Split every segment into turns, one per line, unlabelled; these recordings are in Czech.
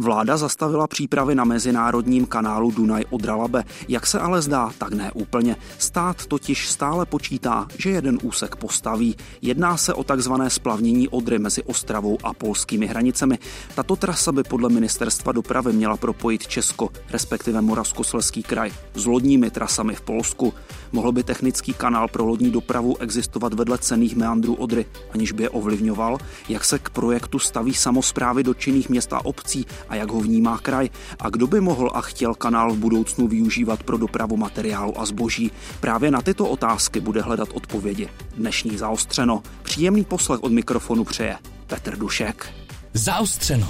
Vláda zastavila přípravy na mezinárodním kanálu Dunaj Odralabe. Jak se ale zdá, tak ne úplně. Stát totiž stále počítá, že jeden úsek postaví. Jedná se o takzvané splavnění Odry mezi Ostravou a polskými hranicemi. Tato trasa by podle ministerstva dopravy měla propojit Česko, respektive Moravskosleský kraj, s lodními trasami v Polsku. Mohl by technický kanál pro lodní dopravu existovat vedle cených meandrů Odry, aniž by je ovlivňoval, jak se k projektu staví samozprávy dotčených měst a obcí a jak ho vnímá kraj a kdo by mohl a chtěl kanál v budoucnu využívat pro dopravu materiálu a zboží. Právě na tyto otázky bude hledat odpovědi. Dnešní zaostřeno. Příjemný poslech od mikrofonu přeje Petr Dušek.
Zaostřeno.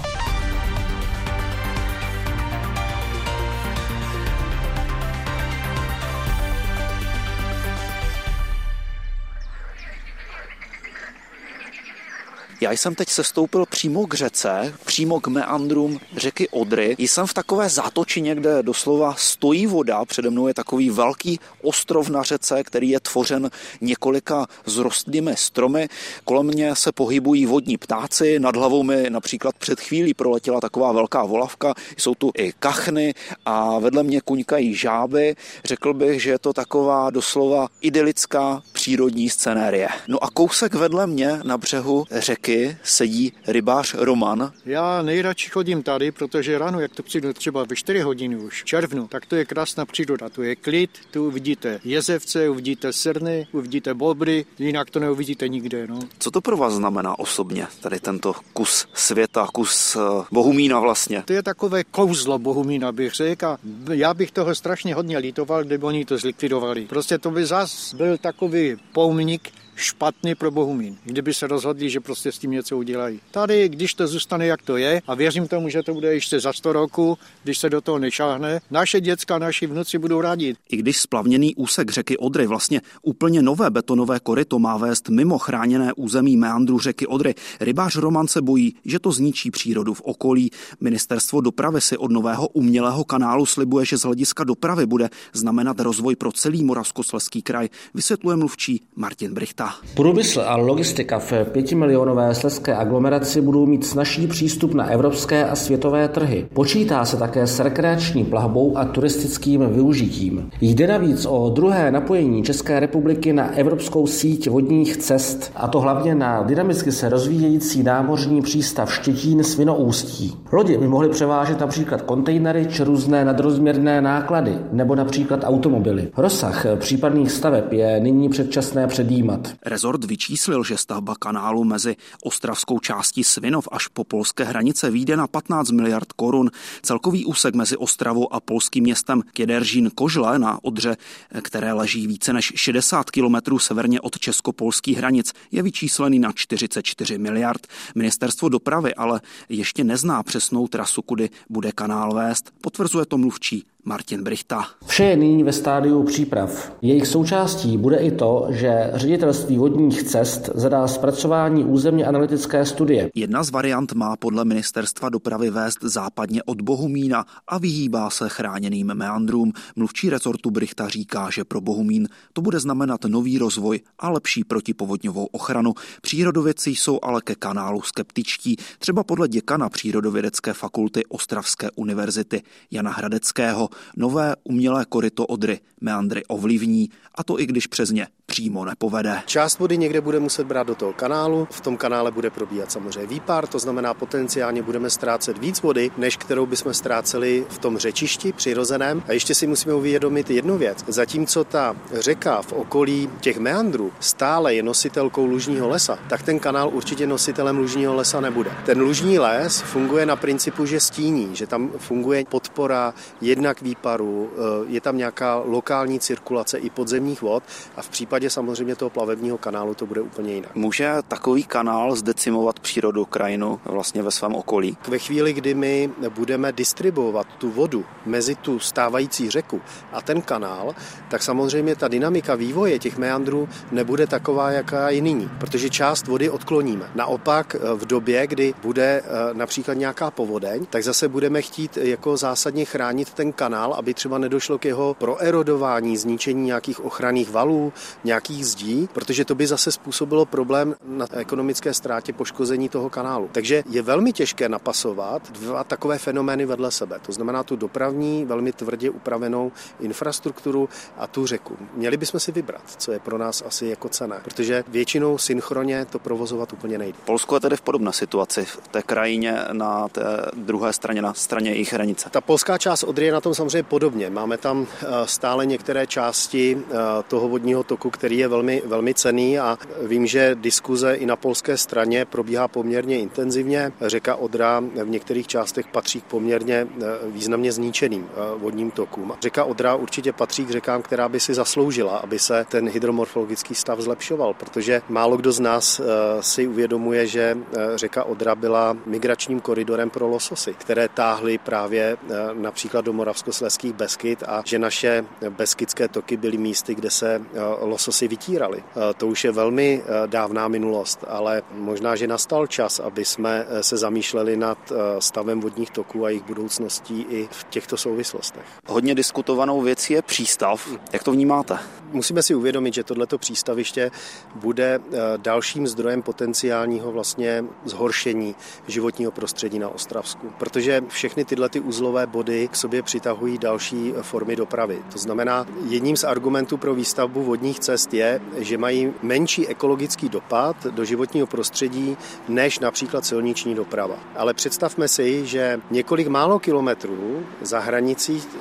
Já jsem teď sestoupil přímo k řece, přímo k meandrům řeky Odry. Jsem v takové zátočině, kde doslova stojí voda. Přede mnou je takový velký ostrov na řece, který je tvořen několika zrostlými stromy. Kolem mě se pohybují vodní ptáci. Nad hlavou mi například před chvílí proletěla taková velká volavka. Jsou tu i kachny a vedle mě kuňkají žáby. Řekl bych, že je to taková doslova idylická přírodní scenérie. No a kousek vedle mě na břehu řeky řeky sedí rybář Roman.
Já nejradši chodím tady, protože ráno, jak to přijdu třeba ve 4 hodiny už, v červnu, tak to je krásná příroda. Tu je klid, tu uvidíte jezevce, uvidíte srny, uvidíte bobry, jinak to neuvidíte nikde. No.
Co to pro vás znamená osobně, tady tento kus světa, kus uh, Bohumína vlastně?
To je takové kouzlo Bohumína, bych řekl. A já bych toho strašně hodně lítoval, kdyby oni to zlikvidovali. Prostě to by zas byl takový pomník špatný pro Bohumín, kdyby se rozhodli, že prostě s tím něco udělají. Tady, když to zůstane, jak to je, a věřím tomu, že to bude ještě za 100 roku, když se do toho nešáhne, naše děcka, naši vnuci budou rádi.
I když splavněný úsek řeky Odry, vlastně úplně nové betonové koryto má vést mimo chráněné území meandru řeky Odry, rybář Roman se bojí, že to zničí přírodu v okolí. Ministerstvo dopravy si od nového umělého kanálu slibuje, že z hlediska dopravy bude znamenat rozvoj pro celý Moravskosleský kraj, vysvětluje mluvčí Martin Brichta města.
Průmysl a logistika v pětimilionové sleské aglomeraci budou mít snažší přístup na evropské a světové trhy. Počítá se také s rekreační plavbou a turistickým využitím. Jde navíc o druhé napojení České republiky na evropskou síť vodních cest, a to hlavně na dynamicky se rozvíjející námořní přístav Štětín Svinoústí. Lodi by mohly převážet například kontejnery či různé nadrozměrné náklady, nebo například automobily. Rozsah případných staveb je nyní předčasné předjímat.
Rezort vyčíslil, že stavba kanálu mezi ostravskou částí Svinov až po polské hranice výjde na 15 miliard korun. Celkový úsek mezi Ostravou a polským městem Kěderžín Kožle na Odře, které leží více než 60 kilometrů severně od česko-polských hranic, je vyčíslený na 44 miliard. Ministerstvo dopravy ale ještě nezná přesnou trasu, kudy bude kanál vést, potvrzuje to mluvčí Martin Brichta.
Vše je nyní ve stádiu příprav. Jejich součástí bude i to, že ředitelství vodních cest zadá zpracování územně analytické studie.
Jedna z variant má podle ministerstva dopravy vést západně od Bohumína a vyhýbá se chráněným meandrům. Mluvčí rezortu Brichta říká, že pro Bohumín to bude znamenat nový rozvoj a lepší protipovodňovou ochranu. Přírodovědci jsou ale ke kanálu skeptičtí, třeba podle děkana Přírodovědecké fakulty Ostravské univerzity Jana Hradeckého nové umělé koryto Odry meandry ovlivní, a to i když přes ně přímo nepovede.
Část vody někde bude muset brát do toho kanálu, v tom kanále bude probíhat samozřejmě výpár, to znamená potenciálně budeme ztrácet víc vody, než kterou bychom ztráceli v tom řečišti přirozeném. A ještě si musíme uvědomit jednu věc. Zatímco ta řeka v okolí těch meandrů stále je nositelkou lužního lesa, tak ten kanál určitě nositelem lužního lesa nebude. Ten lužní les funguje na principu, že stíní, že tam funguje podpora jednak výparu, eh, je tam nějaká lokální cirkulace i podzemních vod a v případě samozřejmě toho plavebního kanálu to bude úplně jinak.
Může takový kanál zdecimovat přírodu, krajinu vlastně ve svém okolí?
Ve chvíli, kdy my budeme distribuovat tu vodu mezi tu stávající řeku a ten kanál, tak samozřejmě ta dynamika vývoje těch meandrů nebude taková, jaká je nyní, protože část vody odkloníme. Naopak eh, v době, kdy bude eh, například nějaká povodeň, tak zase budeme chtít jako zásadně chránit ten kanál kanál, aby třeba nedošlo k jeho proerodování, zničení nějakých ochranných valů, nějakých zdí, protože to by zase způsobilo problém na ekonomické ztrátě poškození toho kanálu. Takže je velmi těžké napasovat dva takové fenomény vedle sebe. To znamená tu dopravní, velmi tvrdě upravenou infrastrukturu a tu řeku. Měli bychom si vybrat, co je pro nás asi jako cené, protože většinou synchronně to provozovat úplně nejde.
Polsko je tedy v podobné situaci v té krajině na té druhé straně, na straně jejich hranice.
Ta polská část Odry je na tom samozřejmě podobně. Máme tam eh, stále některé části eh, toho vodního toku, který je velmi, velmi cený a vím, že diskuze i na polské straně probíhá poměrně intenzivně. Řeka Odra v některých částech patří k poměrně eh, významně zničeným vodním tokům. Řeka Odra určitě patří k řekám, která by si zasloužila, aby se ten hydromorfologický stav zlepšoval, protože málo kdo z nás si uvědomuje, že řeka Odra byla migračním koridorem pro lososy, které táhly právě například do Moravskosleských Beskyt a že naše beskydské toky byly místy, kde se lososy vytírali. To už je velmi dávná minulost, ale možná, že nastal čas, aby jsme se zamýšleli nad stavem vodních toků a jejich budoucností i v těchto souvislostech.
Hodně diskutovanou věcí je přístav. Jak to vnímáte?
Musíme si uvědomit, že tohleto přístaviště bude dalším zdrojem potenciálního vlastně zhoršení životního prostředí na Ostravsku, protože všechny tyhle ty uzlové body k sobě přitahují další formy dopravy. To znamená, jedním z argumentů pro výstavbu vodních cest je, že mají menší ekologický dopad do životního prostředí než například silniční doprava. Ale představme si, že několik málo kilometrů za hranicí eh,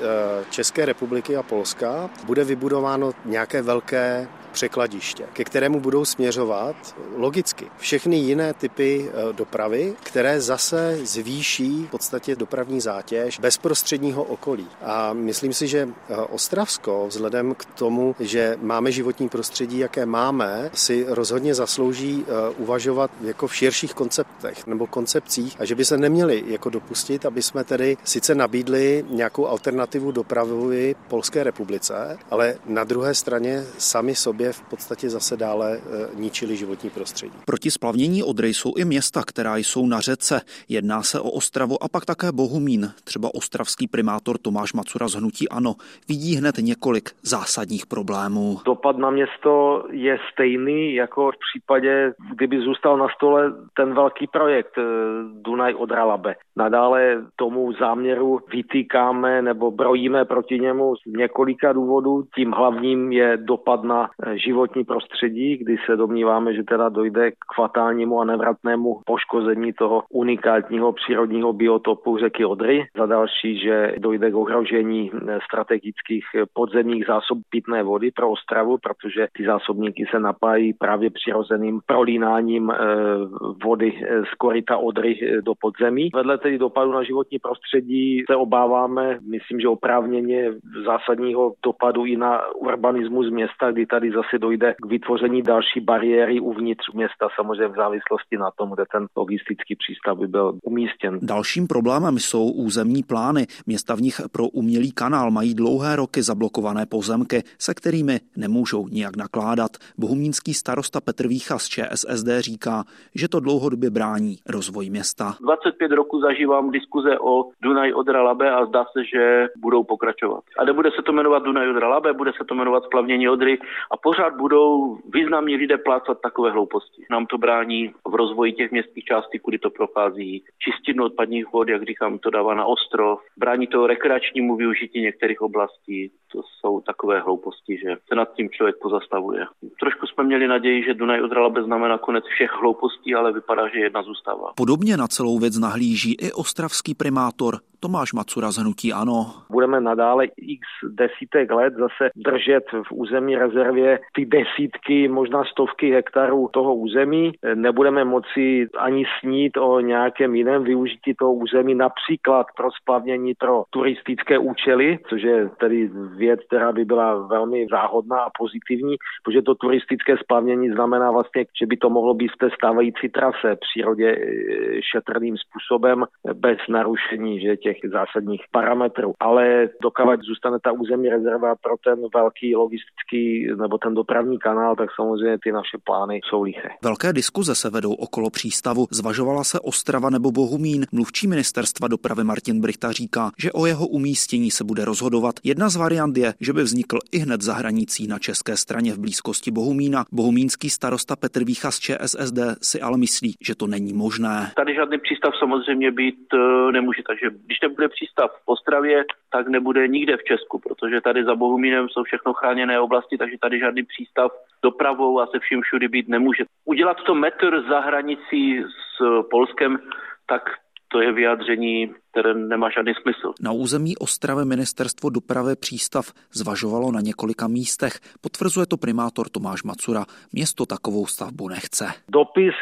České republiky a Polska bude vybudováno nějaké velké překladiště, ke kterému budou směřovat logicky všechny jiné typy e, dopravy, které zase zvýší v podstatě dopravní zátěž bezprostředního okolí. A myslím si, že e, Ostravsko, vzhledem k tomu, že máme životní prostředí, jaké máme, si rozhodně zaslouží e, uvažovat jako v širších konceptech nebo koncepcích a že by se neměli jako dopustit, aby jsme tedy sice nabídli nějakou alternativu dopravy Polské republice, ale na druhé straně sami sobě sobě v podstatě zase dále e, ničili životní prostředí.
Proti splavnění Odry jsou i města, která jsou na řece. Jedná se o Ostravu a pak také Bohumín. Třeba ostravský primátor Tomáš Macura z Hnutí Ano vidí hned několik zásadních problémů.
Dopad na město je stejný jako v případě, kdyby zůstal na stole ten velký projekt e, Dunaj Odra Labe. Nadále tomu záměru vytýkáme nebo brojíme proti němu z několika důvodů. Tím hlavním je dopad na e, životní prostředí, kdy se domníváme, že teda dojde k fatálnímu a nevratnému poškození toho unikátního přírodního biotopu řeky Odry. Za další, že dojde k ohrožení e, strategických podzemních zásob pitné vody pro Ostravu, protože ty zásobníky se napájí právě přirozeným prolínáním vody z korita Odry do podzemí. Vedle tedy dopadu na životní prostředí se obáváme, myslím, že oprávněně zásadního dopadu i na urbanismus města, kdy tady zase dojde k vytvoření další bariéry uvnitř města, samozřejmě v závislosti na tom, kde ten logistický přístav by byl umístěn.
Dalším problémem jsou územní plány. Města v nich pro umělý kanál mají dlouhé roky zablokované pozemky, se kterými nemůžou nijak nakládat. Bohumínský starosta Petr Vícha z ČSSD říká, že to dlouhodobě brání rozvoj města.
25 roku zažívám diskuze o Dunaj Odra Labe a zdá se, že budou pokračovat. A nebude se to jmenovat Dunaj Odra Labe, bude se to jmenovat splavnění Odry a pořád budou významní lidé plácat takové hlouposti. Nám to brání v rozvoji těch městských částí, kudy to prochází, čistinu odpadních vod, jak říkám, to dává na ostrov, brání to rekreačnímu využití některých oblastí. To jsou takové hlouposti, že se nad tím člověk pozastavuje. Trošku jsme měli naději, že Dunaj Odra Labe znamená konec všech hloupostí, ale vypadá, že jedna zůstává.
Podobně na celou věc nahlíží i ostravský primátor Tomáš Macura z Hnutí Ano.
Budeme nadále x desítek let zase držet v území rezervě ty desítky, možná stovky hektarů toho území. Nebudeme moci ani snít o nějakém jiném využití toho území, například pro splavnění pro turistické účely, což je tedy věc, která by byla velmi záhodná a pozitivní, protože to turistické splavnění znamená vlastně, že by to mohlo být v té stávající trase přírodě e, šetrným způsobem bez narušení že těch zásadních parametrů. Ale dokávat zůstane ta území rezerva pro ten velký logistický nebo ten dopravní kanál, tak samozřejmě ty naše plány jsou liché.
Velké diskuze se vedou okolo přístavu. Zvažovala se Ostrava nebo Bohumín. Mluvčí ministerstva dopravy Martin Brichta říká, že o jeho umístění se bude rozhodovat. Jedna z variant je, že by vznikl i hned za hranicí na české straně v blízkosti Bohumína. Bohumínský starosta Petr Vícha z ČSSD si ale myslí, že to není možné.
Tady žádný přístav samozřejmě být eh, nemůže, takže když nebude přístav v Ostravě, tak nebude nikde v Česku, protože tady za Bohumínem jsou všechno chráněné oblasti, takže tady žádný přístav dopravou a se vším všudy být nemůže. Udělat to metr za hranicí s Polskem, tak to je vyjádření které nemá žádný smysl.
Na území Ostravy ministerstvo dopravy přístav zvažovalo na několika místech. Potvrzuje to primátor Tomáš Macura. Město takovou stavbu nechce.
Dopis,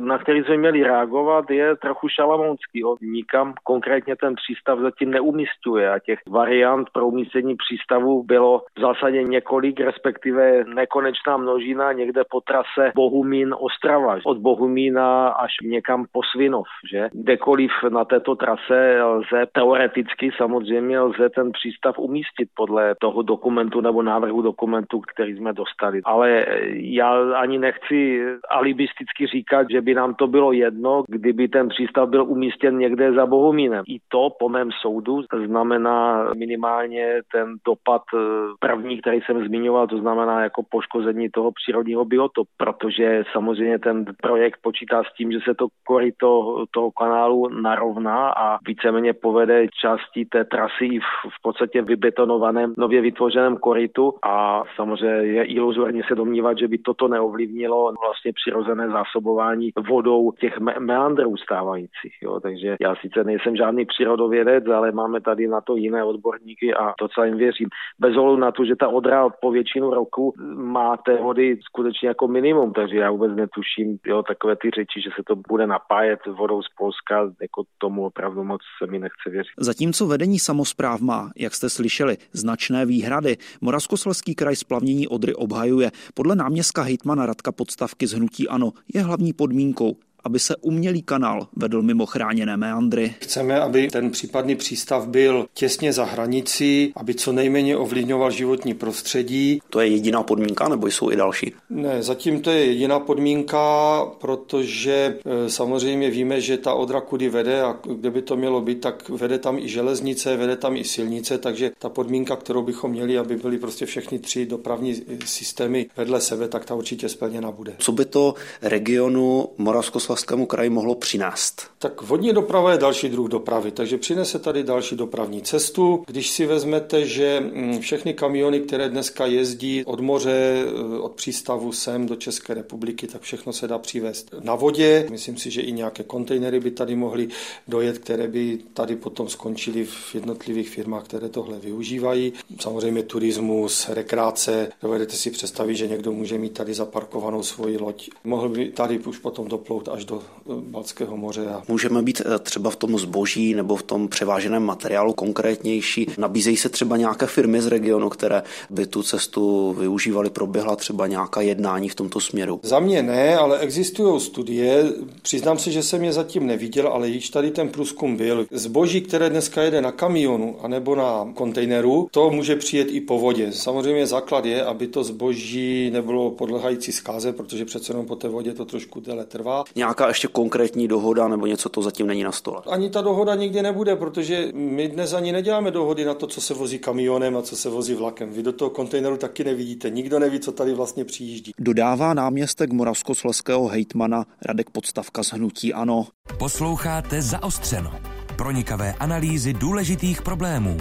na který jsme měli reagovat, je trochu šalamounský. Nikam konkrétně ten přístav zatím neumistuje a těch variant pro umístění přístavu bylo v zásadě několik, respektive nekonečná množina někde po trase Bohumín Ostrava. Od Bohumína až někam po Svinov. Že? Kdekoliv na této trase lze teoreticky samozřejmě lze ten přístav umístit podle toho dokumentu nebo návrhu dokumentu, který jsme dostali. Ale já ani nechci alibisticky říkat, že by nám to bylo jedno, kdyby ten přístav byl umístěn někde za Bohumínem. I to po mém soudu znamená minimálně ten dopad eh, první, který jsem zmiňoval, to znamená jako poškození toho přírodního biotopu, protože samozřejmě ten projekt počítá s tím, že se to koryto toho kanálu narovná a více víceméně povede částí té trasy v, v podstatě vybetonovaném, nově vytvořeném korytu a samozřejmě je iluzorně se domnívat, že by toto neovlivnilo vlastně přirozené zásobování vodou těch me- meandrů stávajících. Jo. Takže já sice nejsem žádný přírodovědec, ale máme tady na to jiné odborníky a to, co jim věřím. Bez ohledu na to, že ta odra po většinu roku má té vody skutečně jako minimum, takže já vůbec netuším jo, takové ty řeči, že se to bude napájet vodou z Polska, jako tomu opravdu moc se mi nechce věřit.
Zatímco vedení samozpráv má, jak jste slyšeli, značné výhrady, Moravskoslezský kraj splavnění Odry obhajuje. Podle náměstka hejtmana Radka Podstavky z Hnutí Ano je hlavní podmínkou aby se umělý kanál vedl mimo chráněné meandry.
Chceme, aby ten případný přístav byl těsně za hranicí, aby co nejméně ovlivňoval životní prostředí.
To je jediná podmínka, nebo jsou i další?
Ne, zatím to je jediná podmínka, protože e, samozřejmě víme, že ta odra kudy vede a kde by to mělo být, tak vede tam i železnice, vede tam i silnice, takže ta podmínka, kterou bychom měli, aby byly prostě všechny tři dopravní systémy vedle sebe, tak ta určitě splněna bude.
Co by to regionu Moravsko Moravskoslezskému kraji mohlo přinést?
Tak vodní doprava je další druh dopravy, takže přinese tady další dopravní cestu. Když si vezmete, že mm, všechny kamiony, které dneska jezdí od moře, eh, od přístavu sem do České republiky, tak všechno se dá přivést na vodě. Myslím si, že i nějaké kontejnery by tady mohly dojet, které by tady potom skončily v jednotlivých firmách, které tohle využívají. Samozřejmě turismus, rekreace. Dovedete si představit, že někdo může mít tady zaparkovanou svoji loď. Mohl by tady už potom doplout až do eh, Balckého moře. A...
Můžeme být eh, třeba v tom zboží nebo v tom převáženém materiálu konkrétnější. Nabízejí se třeba nějaké firmy z regionu, které by tu cestu využívaly, proběhla třeba nějaká jednání v tomto směru?
Za mě ne, ale existují studie. Přiznám se, že jsem je zatím neviděl, ale již tady ten průzkum byl. Zboží, které dneska jede na kamionu anebo na kontejneru, to může přijet i po vodě. Samozřejmě základ je, aby to zboží nebylo podlehající zkáze, protože přece jenom po té vodě to trošku déle trvá
nějaká ještě konkrétní dohoda nebo něco to zatím není na stole?
Ani ta dohoda nikdy nebude, protože my dnes ani neděláme dohody na to, co se vozí kamionem a co se vozí vlakem. Vy do toho kontejneru taky nevidíte. Nikdo neví, co tady vlastně přijíždí.
Dodává náměstek Moravskosleského hejtmana Radek Podstavka z Hnutí Ano.
Posloucháte Zaostřeno. Pronikavé analýzy důležitých problémů.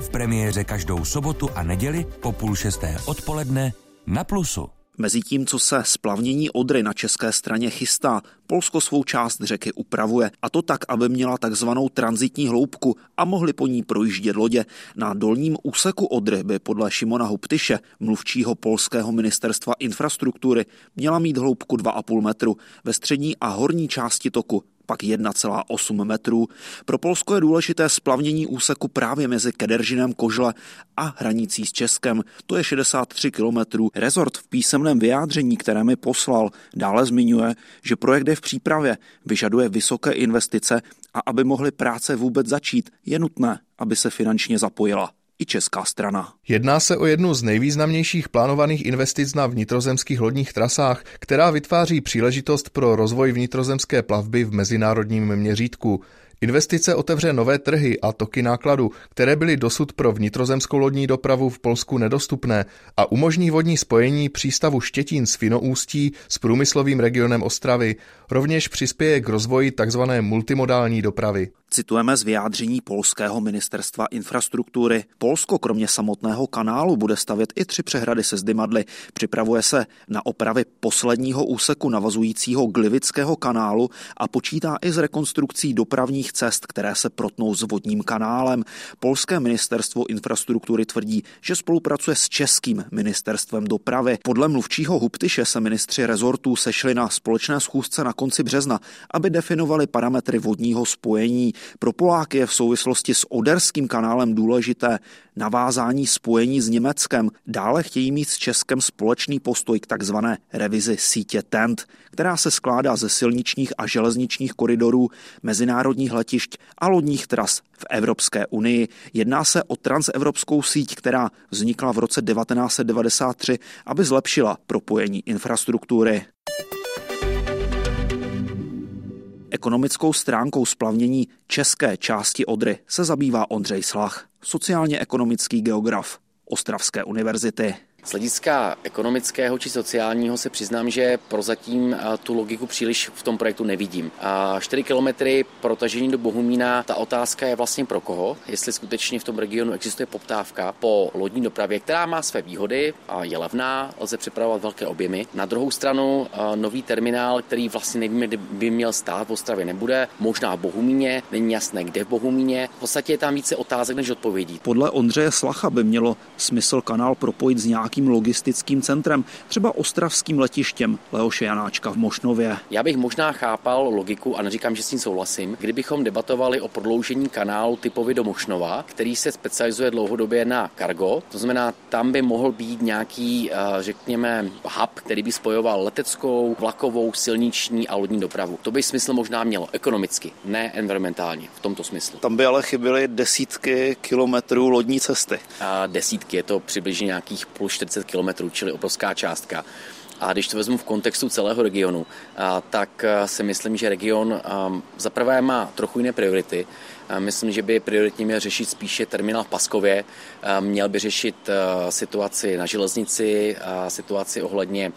V premiéře každou sobotu a neděli po půl šesté odpoledne na Plusu.
Mezi tím, co se splavnění Odry na české straně chystá, Polsko svou část řeky upravuje. A to tak, aby měla takzvanou transitní hloubku a mohly po ní projíždět lodě. Na dolním úseku Odry by podle Šimona Huptyše, mluvčího polského ministerstva infrastruktury, měla mít hloubku 2,5 metru. Ve střední a horní části toku pak 1,8 metrů. Pro Polsko je důležité splavnění úseku právě mezi Kederžinem Kožle a hranicí s Českem. To je 63 kilometrů. Rezort v písemném vyjádření, které mi poslal, dále zmiňuje, že projekt je v přípravě, vyžaduje vysoké investice a aby mohly práce vůbec začít, je nutné, aby se finančně zapojila i česká strana.
Jedná se o jednu z nejvýznamnějších plánovaných investic na vnitrozemských lodních trasách, která vytváří příležitost pro rozvoj vnitrozemské plavby v mezinárodním měřítku. Investice otevře nové trhy a toky nákladu, které byly dosud pro vnitrozemskou lodní dopravu v Polsku nedostupné a umožní vodní spojení přístavu Štětín s Finoústí s průmyslovým regionem Ostravy. Rovněž přispěje k rozvoji tzv. multimodální dopravy.
Citujeme z vyjádření polského ministerstva infrastruktury. Polsko kromě samotného kanálu bude stavět i tři přehrady se zdymadly. Připravuje se na opravy posledního úseku navazujícího Glivického kanálu a počítá i s rekonstrukcí dopravních cest, které se protnou s vodním kanálem. Polské ministerstvo infrastruktury tvrdí, že spolupracuje s českým ministerstvem dopravy. Podle mluvčího Huptyše se ministři rezortů sešli na společné schůzce na konci března, aby definovali parametry vodního spojení. Pro Poláky je v souvislosti s Oderským kanálem důležité navázání spojení s Německem. Dále chtějí mít s Českem společný postoj k takzvané revizi sítě TENT, která se skládá ze silničních a železničních koridorů, mezinárodních letišť a lodních tras v Evropské unii. Jedná se o transevropskou síť, která vznikla v roce 1993, aby zlepšila propojení infrastruktury. Ekonomickou stránkou splavnění české části Odry se zabývá Ondřej Slach, sociálně-ekonomický geograf Ostravské univerzity.
Z hlediska ekonomického či sociálního se přiznám, že prozatím eh, tu logiku příliš v tom projektu nevidím. A 4 kilometry protažení do Bohumína, ta otázka je vlastně pro koho, jestli skutečně v tom regionu existuje poptávka po lodní dopravě, která má své výhody a je levná, lze přepravovat velké objemy. Na druhou stranu eh, nový terminál, který vlastně nevíme, kde by měl stát v Ostravě, nebude, možná v Bohumíně, není jasné, kde v Bohumíně. V podstatě je tam více otázek než odpovědí.
Podle Ondřeje Slacha by mělo smysl kanál propojit s nějakým nějakým logistickým centrem, třeba ostravským letištěm Leoše Janáčka v Mošnově.
Já bych možná chápal logiku, a neříkám, že s tím souhlasím, kdybychom debatovali o prodloužení kanálu typově do Mošnova, který se specializuje dlouhodobě na kargo. To znamená, tam by mohl být nějaký, eh, řekněme, hub, který by spojoval leteckou, vlakovou, silniční a lodní dopravu. To by smysl možná mělo ekonomicky, ne environmentálně v tomto smyslu.
Tam by ale chyběly desítky kilometrů lodní cesty.
A desítky, je to přibližně nějakých plus 40 kilometrů, čili obrovská částka. A když to vezmu v kontextu celého regionu, tak si myslím, že region zaprvé má trochu jiné priority. Myslím, že by prioritně měl řešit spíše terminál v Paskově, měl by řešit situaci na železnici, situaci ohledně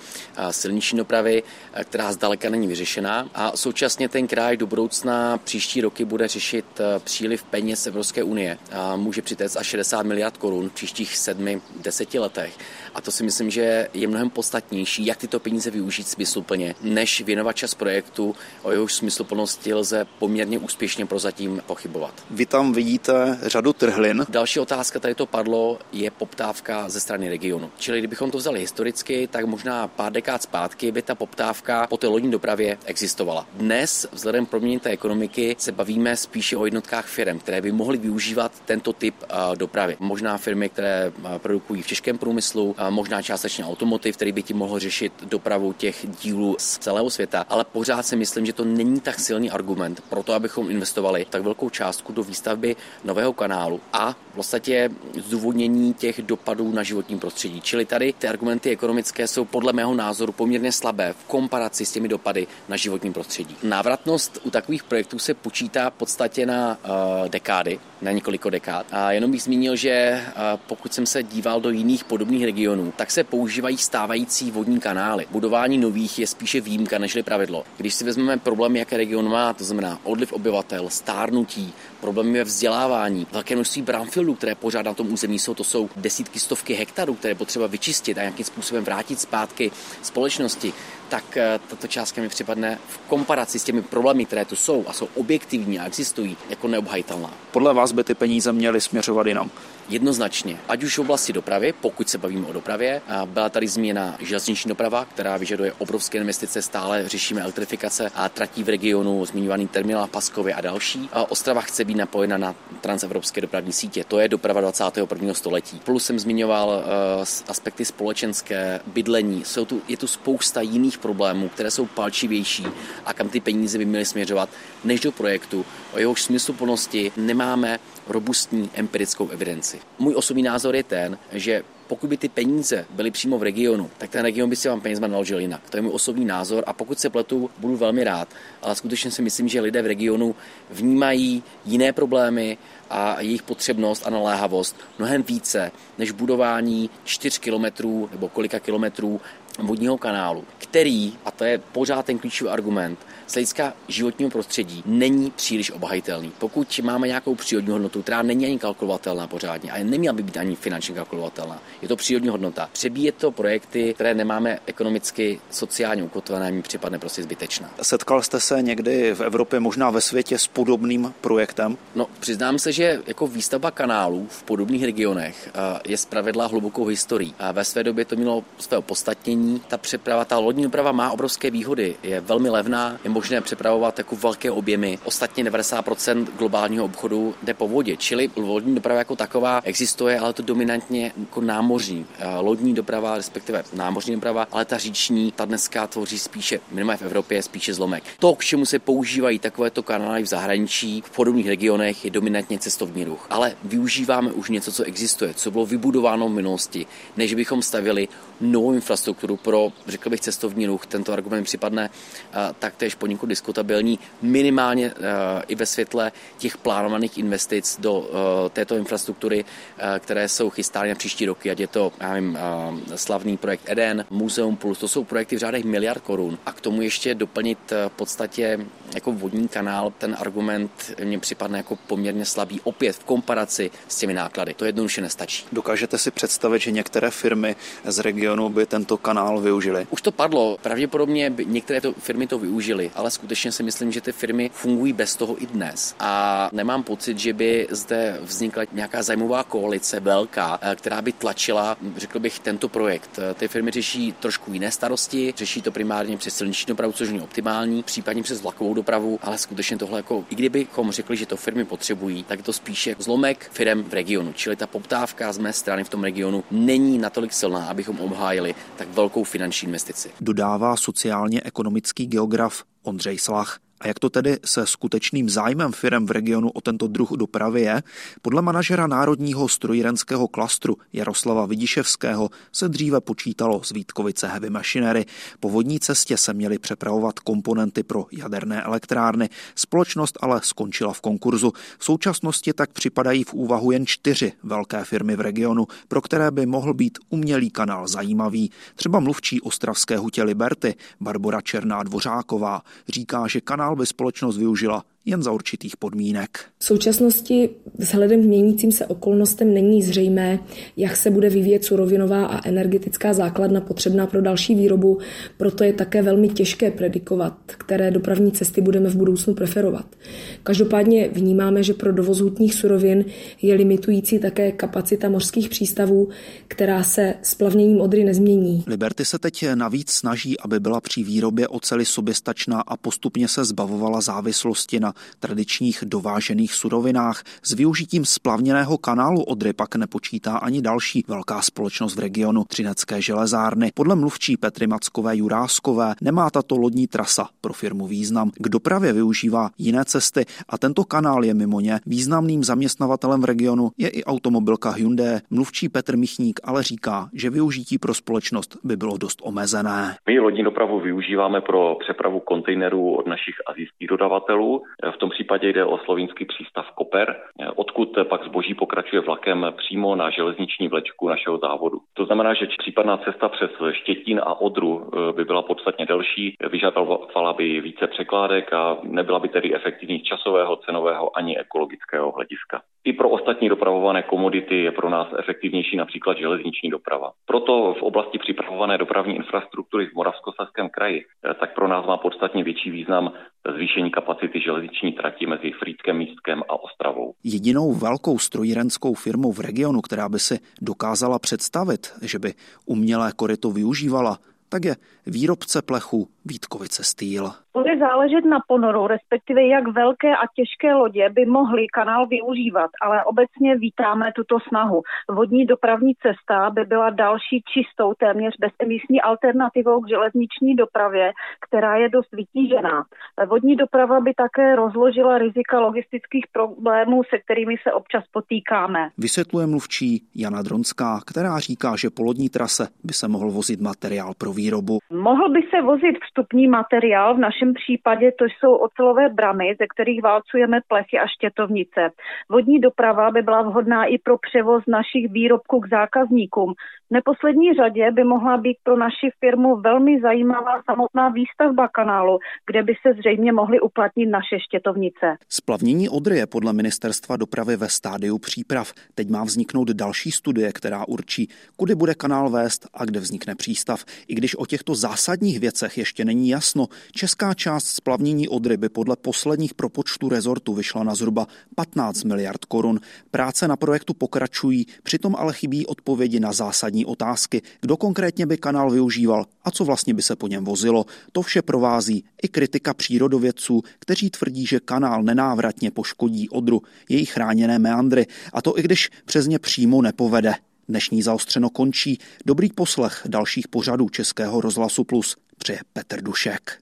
silniční dopravy, která zdaleka není vyřešená. A současně ten kraj do budoucna příští roky bude řešit příliv peněz Evropské unie. Může přitéct až 60 miliard korun v příštích sedmi, deseti letech. A to si myslím, že je mnohem podstatnější, jak tyto peníze využít smysluplně, než věnovat čas projektu, o jehož smysluplnosti lze poměrně úspěšně prozatím pochybovat.
Vy tam vidíte řadu trhlin.
Další otázka, tady to padlo, je poptávka ze strany regionu. Čili kdybychom to vzali historicky, tak možná pár dekád zpátky by ta poptávka po té lodní dopravě existovala. Dnes, vzhledem proměně té ekonomiky, se bavíme spíše o jednotkách firm, které by mohly využívat tento typ dopravy. Možná firmy, které produkují v těžkém průmyslu, možná částečně automotiv, který by ti mohl řešit dopravu těch dílů z celého světa, ale pořád si myslím, že to není tak silný argument pro to, abychom investovali tak velkou částku do výstavby nového kanálu a v podstatě zdůvodnění těch dopadů na životní prostředí. Čili tady ty argumenty ekonomické jsou podle mého názoru poměrně slabé v komparaci s těmi dopady na životní prostředí. Návratnost u takových projektů se počítá v podstatě na uh, dekády, na několiko dekád. A jenom bych zmínil, že uh, pokud jsem se díval do jiných podobných regionů, tak se používají stávající vodní kanály. Budování nových je spíše výjimka nežli pravidlo. Když si vezmeme problém, jaké region má, to znamená odliv obyvatel, stárnutí, problémy ve vzdělávání, velké množství brownfieldů, které pořád na tom území jsou, to jsou desítky, stovky hektarů, které potřeba vyčistit a nějakým způsobem vrátit zpátky společnosti, tak eh, tato částka mi připadne v komparaci s těmi problémy, které tu jsou a jsou objektivní a existují, jako neobhajitelná.
podle vás by ty peníze měly směřovat jinam?
Jednoznačně, ať už v oblasti dopravy, pokud se bavíme o dopravě, byla tady změna železniční doprava, která vyžaduje obrovské investice, stále řešíme elektrifikace a tratí v regionu, zmiňovaný terminál Paskově a další. Ostrava chce být napojena na transevropské dopravní sítě, to je doprava 21. století. Plus jsem zmiňoval uh, aspekty společenské, bydlení, jsou tu, je tu spousta jiných problémů, které jsou palčivější a kam ty peníze by měly směřovat, než do projektu, o jehož smysluplnosti nemáme robustní empirickou evidenci. Můj osobní názor je ten, že pokud by ty peníze byly přímo v regionu, tak ten region by si vám penězma naložil jinak. To je můj osobní názor a pokud se pletu, budu velmi rád. Ale skutečně si myslím, že lidé v regionu vnímají jiné problémy a jejich potřebnost a naléhavost mnohem více než budování 4 kilometrů nebo kolika kilometrů vodního kanálu, který, a to je pořád ten klíčový argument, z hlediska životního prostředí není příliš obhajitelný. Pokud máme nějakou přírodní hodnotu, která není ani kalkulovatelná pořádně a neměla by být ani finančně kalkulovatelná, je to přírodní hodnota. Přebíje to projekty, které nemáme ekonomicky, sociálně ukotvené, mi připadne prostě zbytečná.
Setkal jste se někdy v Evropě, možná ve světě, s podobným projektem?
No, přiznám se, že jako výstavba kanálů v podobných regionech eh, je zpravidla hlubokou historií. A ve své době to mělo své opodstatnění. Ta přeprava, ta lodní doprava má obrovské výhody. Je velmi levná, je možné přepravovat jako velké objemy. Ostatně 90% globálního obchodu jde po vodě, čili lodní doprava jako taková existuje, ale to dominantně jako námořní. Eh, lodní doprava, respektive námořní doprava, ale ta říční, ta dneska tvoří spíše, minimálně v Evropě, spíše zlomek. To, k čemu se používají takovéto kanály v zahraničí, v podobných regionech, je dominantně cestovní ruch. Ale využíváme už něco, co existuje, co bylo vybudováno v minulosti, než bychom stavili novou infrastrukturu pro, řekl bych, cestovní ruch. Tento argument připadne uh, taktéž poněkud diskutabilní, minimálně uh, i ve světle těch plánovaných investic do uh, této infrastruktury, uh, které jsou chystány na příští roky, ať je to, já vím, slavný projekt Eden, Muzeum Plus, to jsou projekty v řádech miliard korun. A k tomu ještě doplnit v podstatě jako vodní kanál, ten argument mně připadne jako poměrně slabý, opět v komparaci s těmi náklady. To jednoduše nestačí.
Dokážete si představit, že některé firmy z regionu by tento kanál využili?
Už to padlo. Pravděpodobně by některé to firmy to využili, ale skutečně si myslím, že ty firmy fungují bez toho i dnes. A nemám pocit, že by zde vznikla nějaká zajímavá koalice velká, eh, která by tlačila, řekl bych, tento projekt. Ty firmy řeší trošku jiné starosti, řeší to primárně přes silniční dopravu, což není optimální, případně přes vlakovou dopravu, ale skutečně tohle jako, i kdybychom řekli, že to firmy potřebují, tak je to spíše zlomek firm v regionu. Čili ta poptávka z mé strany v tom regionu není natolik silná, abychom obhájili tak velkou finanční investici.
Dodává sociálně ekonomický geograf Ondřej Slach. A jak to tedy se skutečným zájmem firm v regionu o tento druh dopravy je? Podle manažera Národního strojírenského klastru Jaroslava Vidiševského se dříve počítalo z Vítkovice Heavy Machinery. Po vodní cestě se měly přepravovat komponenty pro jaderné elektrárny. Společnost ale skončila v konkurzu. V současnosti tak připadají v úvahu jen čtyři velké firmy v regionu, pro které by mohl být umělý kanál zajímavý. Třeba mluvčí ostravské hutě Liberty Barbara Černá Dvořáková říká, že kanál by společnost využila jen za určitých podmínek.
V současnosti vzhledem k měnícím se okolnostem není zřejmé, jak se bude vyvíjet surovinová a energetická základna potřebná pro další výrobu, proto je také velmi těžké predikovat, které dopravní cesty budeme v budoucnu preferovat. Každopádně vnímáme, že pro dovoz hutních surovin je limitující také kapacita mořských přístavů, která se splavněním Odry nezmění.
Liberty se teď navíc snaží, aby byla při výrobě oceli soběstačná a postupně se zbavovala závislosti na tradičních dovážených surovinách. S využitím splavněného kanálu Odry pak nepočítá ani další velká společnost v regionu Třinecké železárny. Podle mluvčí Petry Mackové Juráskové nemá tato lodní trasa pro firmu význam. K dopravě využívá jiné cesty a tento kanál je mimo ně významným zaměstnavatelem v regionu je i automobilka Hyundai. Mluvčí Petr Michník ale říká, že využití pro společnost by bylo dost omezené.
My lodní dopravu využíváme pro přepravu kontejnerů od našich azijských dodavatelů. V tom případě jde o slovinský přístav Koper, odkud pak zboží pokračuje vlakem přímo na železniční vlečku našeho závodu. To znamená, že případná cesta přes Štětín a Odru eh, by byla podstatně delší, vyžadovala by více překládek a nebyla by tedy efektivní časového, cenového ani ekologického hlediska. I pro ostatní dopravované komodity je pro nás efektivnější například železniční doprava. Proto v oblasti připravované dopravní infrastruktury v Moravskoslezském kraji eh, tak pro nás má podstatně větší význam zvýšení kapacity železniční trati mezi Frýdkem místkem a Ostravou.
Jedinou velkou strojírenskou firmou v regionu, která by si dokázala představit, že by umělé koryto využívala, tak je výrobce plechu Vítkovice Steel.
Bude záležet na ponoru, respektive jak velké a těžké lodě by mohly kanál využívat, ale obecně vítáme tuto snahu. Vodní dopravní cesta by byla další čistou, téměř bezemisní alternativou k železniční dopravě, která je dost vytížená. Vodní doprava by také rozložila rizika logistických problémů, se kterými se občas potýkáme.
Vysvětluje mluvčí Jana Dronská, která říká, že po lodní trase by se mohl vozit materiál pro výrobu.
Mohl by se vozit vstupní materiál, v našem případě to jsou ocelové bramy, ze kterých válcujeme plechy a štětovnice. Vodní doprava by byla vhodná i pro převoz našich výrobků k zákazníkům. V neposlední řadě by mohla být pro naši firmu velmi zajímavá samotná výstavba kanálu, kde by se zřejmě mohly uplatnit naše štětovnice.
Splavnění Odry je podle ministerstva dopravy ve stádiu příprav. Teď má vzniknout další studie, která určí, kudy bude kanál vést a kde vznikne přístav. I když o těchto zásadních věcech ještě není jasno, česká část splavnění Odry by podle posledních propočtů rezortu vyšla na zhruba 15 miliard korun. Práce na projektu pokračují, přitom ale chybí odpovědi na zásadní otázky, kdo konkrétně by kanál využíval a co vlastně by se po něm vozilo. To vše provází i kritika přírodovědců, kteří tvrdí, že kanál nenávratně poškodí Odru, její chráněné meandry, a to i když přes ně přímo nepovede. Dnešní zaostřeno končí. Dobrý poslech dalších pořadů Českého rozhlasu Plus přeje Petr Dušek.